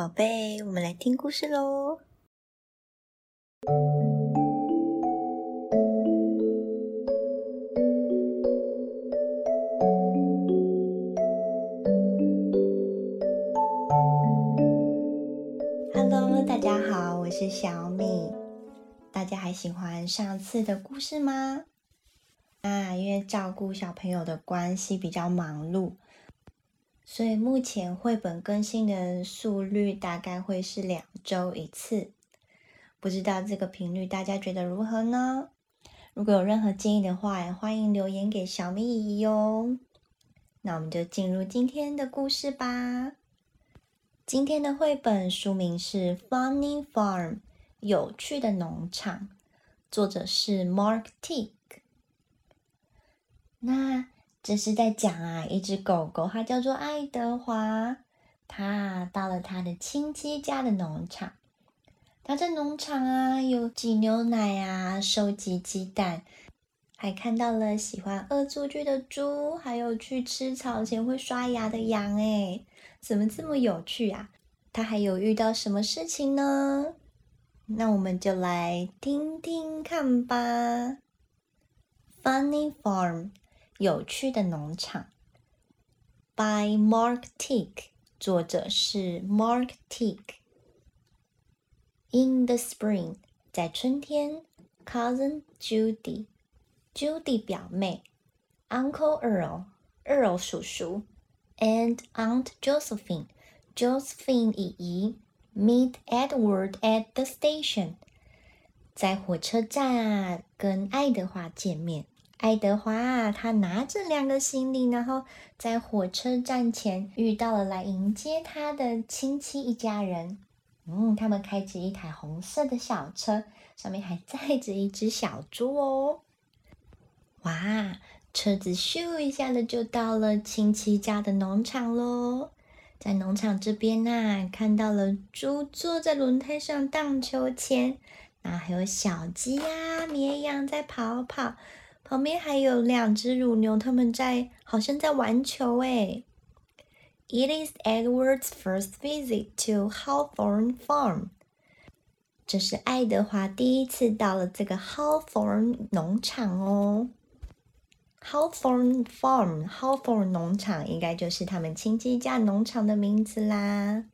宝贝，我们来听故事喽。Hello，大家好，我是小米。大家还喜欢上次的故事吗？啊，因为照顾小朋友的关系比较忙碌。所以目前绘本更新的速率大概会是两周一次，不知道这个频率大家觉得如何呢？如果有任何建议的话，也欢迎留言给小咪姨哟。那我们就进入今天的故事吧。今天的绘本书名是《Funny Farm》，有趣的农场，作者是 Mark Tick。那。这是在讲啊，一只狗狗，它叫做爱德华。它到了它的亲戚家的农场。它在农场啊，有挤牛奶啊，收集鸡蛋，还看到了喜欢恶作剧的猪，还有去吃草前会刷牙的羊。哎，怎么这么有趣啊？它还有遇到什么事情呢？那我们就来听听看吧。Funny Farm。有趣的农场，by Mark Tick，作者是 Mark Tick。In the spring，在春天，cousin Judy，Judy 表妹，Uncle Earl，Earl 叔叔，and Aunt Josephine，Josephine 姨姨，meet Edward at the station，在火车站啊，跟爱德华见面。爱德华他拿着两个行李，然后在火车站前遇到了来迎接他的亲戚一家人。嗯，他们开着一台红色的小车，上面还载着一只小猪哦。哇，车子咻一下的就到了亲戚家的农场喽。在农场这边呐，看到了猪坐在轮胎上荡秋千，然后还有小鸡呀、绵羊在跑跑。旁边还有两只乳牛，他们在好像在玩球诶。It is Edward's first visit to Hawthorne Farm。这是爱德华第一次到了这个 Hawthorne 农场哦。Hawthorne Farm，Hawthorne 农场应该就是他们亲戚家农场的名字啦。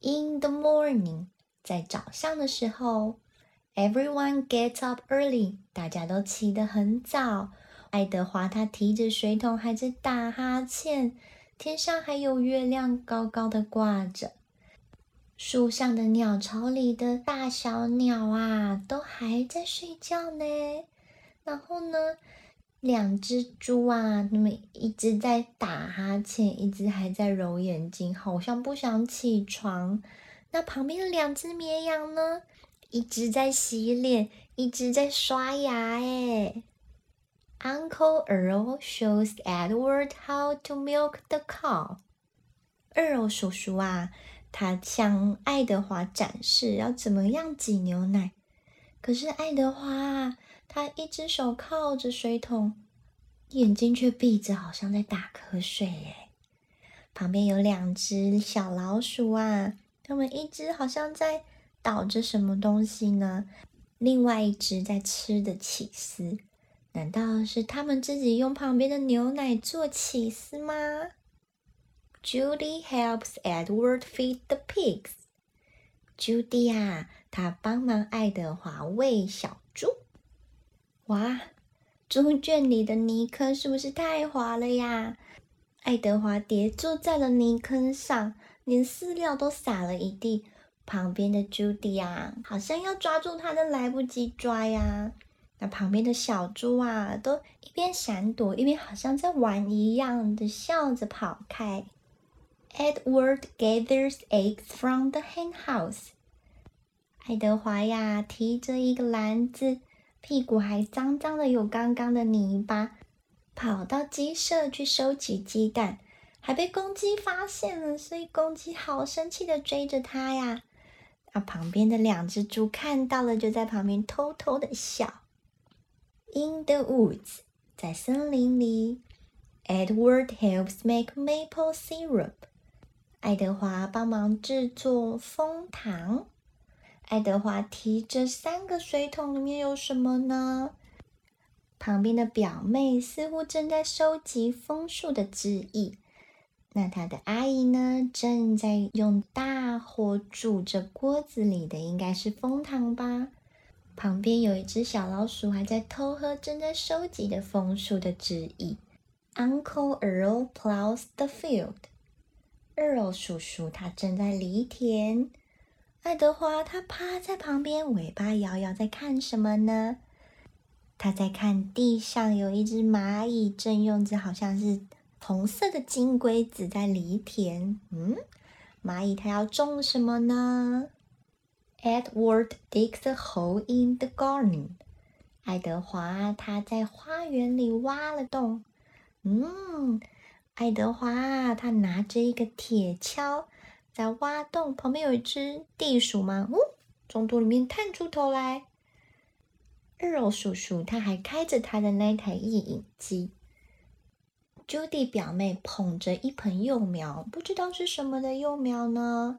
In the morning，在早上的时候。Everyone gets up early，大家都起得很早。爱德华他提着水桶还在打哈欠，天上还有月亮高高的挂着。树上的鸟巢里的大小鸟啊，都还在睡觉呢。然后呢，两只猪啊，那么一直在打哈欠，一直还在揉眼睛，好像不想起床。那旁边的两只绵羊呢？一直在洗脸，一直在刷牙。哎，Uncle Earl shows Edward how to milk the cow。Earl 叔叔啊，他向爱德华展示要怎么样挤牛奶。可是爱德华啊，他一只手靠着水桶，眼睛却闭着，好像在打瞌睡。哎，旁边有两只小老鼠啊，它们一只好像在。倒着什么东西呢？另外一只在吃的起司，难道是他们自己用旁边的牛奶做起司吗？Judy helps Edward feed the pigs。Judy 啊，她帮忙爱德华喂小猪。哇，猪圈里的泥坑是不是太滑了呀？爱德华跌坐在了泥坑上，连饲料都洒了一地。旁边的 Judy 啊，好像要抓住它都来不及抓呀。那旁边的小猪啊，都一边闪躲，一边好像在玩一样的笑着跑开。Edward gathers eggs from the hen house。爱德华呀，提着一个篮子，屁股还脏脏的，有刚刚的泥巴，跑到鸡舍去收集鸡蛋，还被公鸡发现了，所以公鸡好生气的追着他呀。那旁边的两只猪看到了，就在旁边偷偷的笑。In the woods，在森林里，Edward helps make maple syrup。爱德华帮忙制作蜂糖。爱德华提着三个水桶，里面有什么呢？旁边的表妹似乎正在收集枫树的汁液。那他的阿姨呢？正在用大火煮着锅子里的，应该是蜂糖吧。旁边有一只小老鼠，还在偷喝正在收集的枫树的汁液。Uncle Earl plows the field。Earl 叔叔他正在犁田。爱德华他趴在旁边，尾巴摇摇，在看什么呢？他在看地上有一只蚂蚁，正用着好像是。红色的金龟子在犁田。嗯，蚂蚁它要种什么呢？Edward digs a hole in the garden。爱德华他在花园里挖了洞。嗯，爱德华他拿着一个铁锹在挖洞，旁边有一只地鼠吗？哦，从土里面探出头来。二楼叔叔他还开着他的那台印影机。Judy 表妹捧着一盆幼苗，不知道是什么的幼苗呢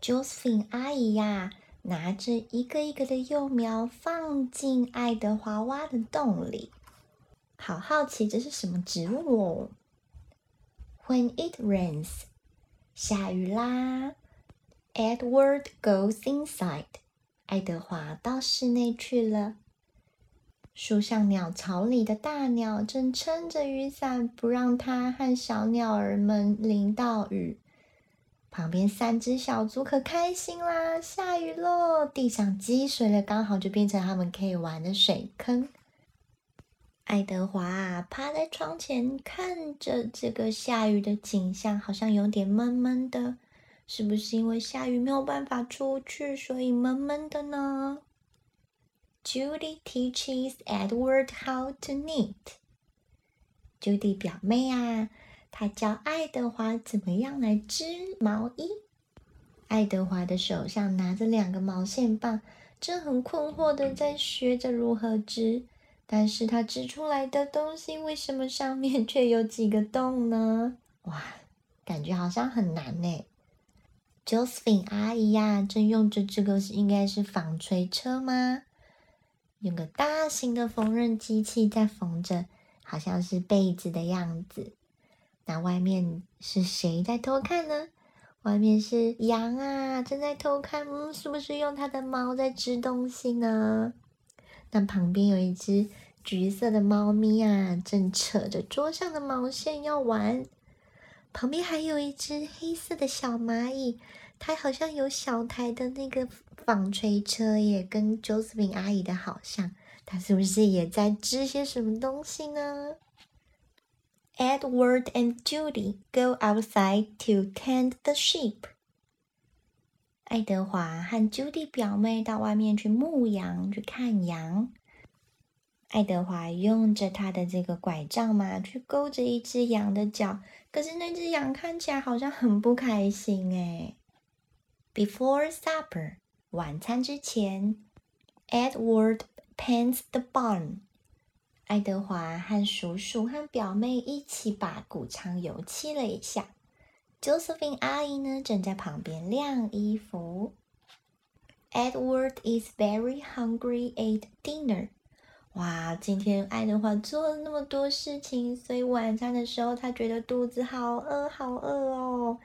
？Josephine 阿姨呀，拿着一个一个的幼苗放进爱德华挖的洞里，好好奇这是什么植物哦。When it rains，下雨啦。Edward goes inside，爱德华到室内去了。树上鸟巢里的大鸟正撑着雨伞，不让它和小鸟儿们淋到雨。旁边三只小猪可开心啦！下雨喽，地上积水了，刚好就变成他们可以玩的水坑。爱德华趴在窗前看着这个下雨的景象，好像有点闷闷的。是不是因为下雨没有办法出去，所以闷闷的呢？Judy teaches Edward how to knit. Judy 表妹啊，她教爱德华怎么样来织毛衣。爱德华的手上拿着两个毛线棒，正很困惑的在学着如何织。但是他织出来的东西为什么上面却有几个洞呢？哇，感觉好像很难呢。Josephine 阿姨呀，正用着这个，应该是纺锤车吗？用个大型的缝纫机器在缝着，好像是被子的样子。那外面是谁在偷看呢？外面是羊啊，正在偷看。嗯，是不是用它的毛在织东西呢？那旁边有一只橘色的猫咪啊，正扯着桌上的毛线要玩。旁边还有一只黑色的小蚂蚁。它好像有小台的那个纺锤车耶，跟 Josephine 阿姨的好像。它是不是也在织些什么东西呢？Edward and Judy go outside to tend the sheep。爱德华和 Judy 表妹到外面去牧羊，去看羊。爱德华用着他的这个拐杖嘛，去勾着一只羊的脚，可是那只羊看起来好像很不开心哎。Before supper，晚餐之前，Edward paints the barn。爱德华和叔叔和表妹一起把谷仓油漆了一下。Josephine 阿姨呢，正在旁边晾衣服。Edward is very hungry at dinner。哇，今天爱德华做了那么多事情，所以晚餐的时候他觉得肚子好饿，好饿哦。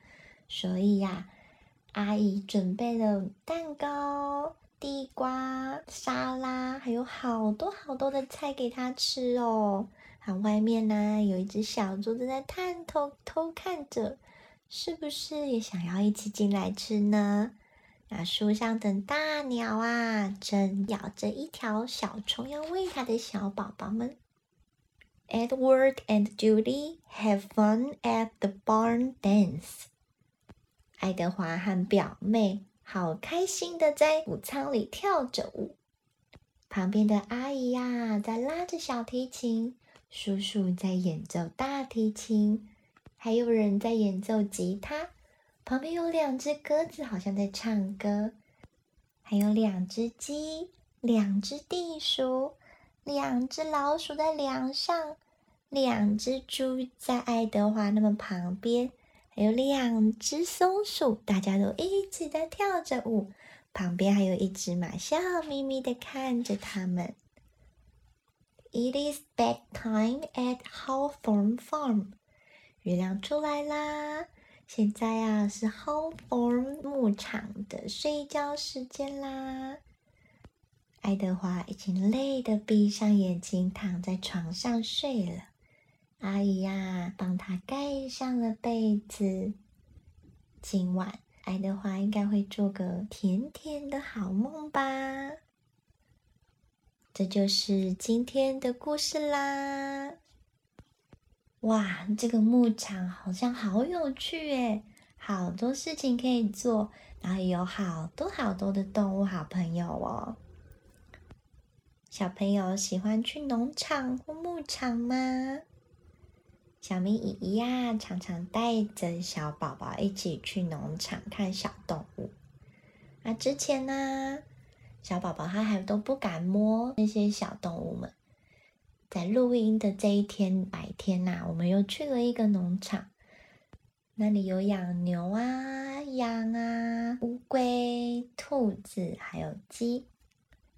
所以呀。阿姨准备了蛋糕、地瓜、沙拉，还有好多好多的菜给他吃哦。好，外面呢有一只小猪正在探头偷看着，是不是也想要一起进来吃呢？那树上的大鸟啊，正咬着一条小虫，要喂它的小宝宝们。Edward and Judy have fun at the barn dance. 爱德华和表妹好开心的在谷仓里跳着舞，旁边的阿姨呀在拉着小提琴，叔叔在演奏大提琴，还有人在演奏吉他。旁边有两只鸽子，好像在唱歌，还有两只鸡，两只地鼠，两只老鼠在梁上，两只猪在爱德华那么旁边。还有两只松鼠，大家都一起在跳着舞。旁边还有一只马，笑眯眯的看着他们。It is bedtime at Hawthorn Farm。月亮出来啦！现在啊，是 Hawthorne 牧场的睡觉时间啦。爱德华已经累得闭上眼睛，躺在床上睡了。阿姨呀，帮他盖上了被子。今晚，爱德华应该会做个甜甜的好梦吧。这就是今天的故事啦！哇，这个牧场好像好有趣诶，好多事情可以做，然后有好多好多的动物好朋友哦。小朋友喜欢去农场或牧场吗？小咪姨姨呀，常常带着小宝宝一起去农场看小动物。那之前呢？小宝宝他还都不敢摸那些小动物们。在录音的这一天白天呐，我们又去了一个农场，那里有养牛啊、羊啊、乌龟、兔子，还有鸡。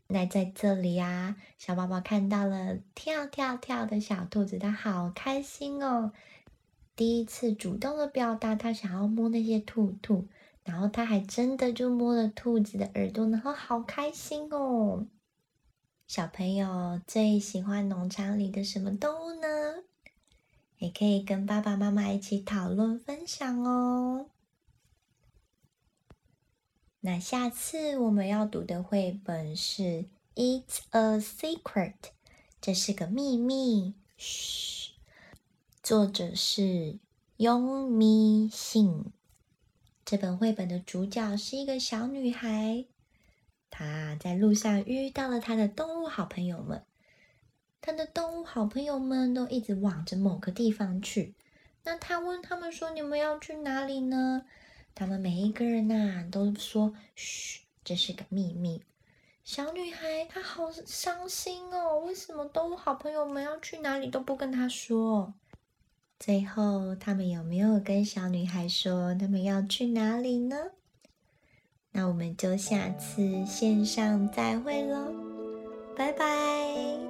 那在这里呀，小宝宝看到了跳跳跳的小兔子，他好开心哦！第一次主动的表达他想要摸那些兔兔。然后他还真的就摸了兔子的耳朵，然后好开心哦！小朋友最喜欢农场里的什么动物呢？也可以跟爸爸妈妈一起讨论分享哦。那下次我们要读的绘本是《It's a Secret》，这是个秘密。嘘，作者是拥咪信。这本绘本的主角是一个小女孩，她在路上遇到了他的动物好朋友们。他的动物好朋友们都一直往着某个地方去。那他问他们说：“你们要去哪里呢？”他们每一个人呐都说：“嘘，这是个秘密。”小女孩她好伤心哦，为什么动物好朋友们要去哪里都不跟她说？最后，他们有没有跟小女孩说他们要去哪里呢？那我们就下次线上再会喽拜拜。